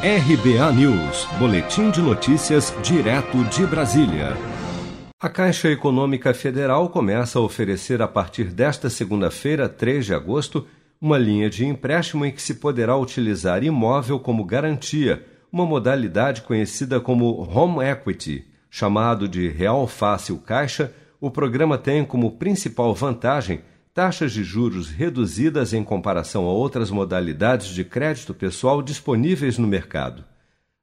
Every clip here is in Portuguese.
RBA News, Boletim de Notícias, direto de Brasília. A Caixa Econômica Federal começa a oferecer a partir desta segunda-feira, 3 de agosto, uma linha de empréstimo em que se poderá utilizar imóvel como garantia, uma modalidade conhecida como Home Equity. Chamado de Real Fácil Caixa, o programa tem como principal vantagem taxas de juros reduzidas em comparação a outras modalidades de crédito pessoal disponíveis no mercado.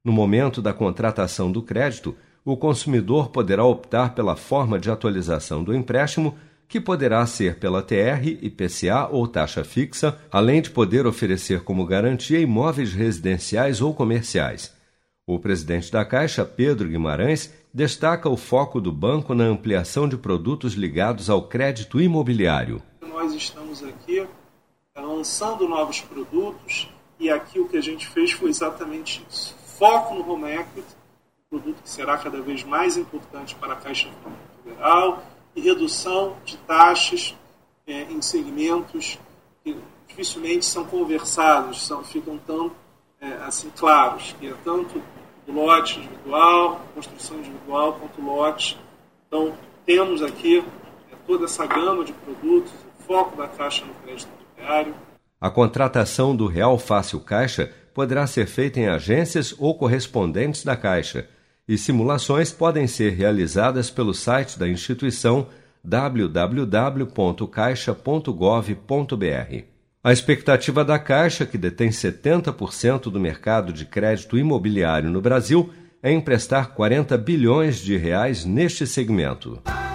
No momento da contratação do crédito, o consumidor poderá optar pela forma de atualização do empréstimo, que poderá ser pela TR, IPCA ou taxa fixa, além de poder oferecer como garantia imóveis residenciais ou comerciais. O presidente da Caixa, Pedro Guimarães, destaca o foco do banco na ampliação de produtos ligados ao crédito imobiliário nós estamos aqui é, lançando novos produtos e aqui o que a gente fez foi exatamente isso. Foco no home equity, um produto que será cada vez mais importante para a Caixa Federal e redução de taxas é, em segmentos que dificilmente são conversados, são, ficam tão é, assim claros, que é tanto o lote individual, construção individual, quanto lote. Então, temos aqui é, toda essa gama de produtos, foco da Caixa no crédito imobiliário. A contratação do Real Fácil Caixa poderá ser feita em agências ou correspondentes da Caixa, e simulações podem ser realizadas pelo site da instituição www.caixa.gov.br. A expectativa da Caixa, que detém 70% do mercado de crédito imobiliário no Brasil, é emprestar 40 bilhões de reais neste segmento.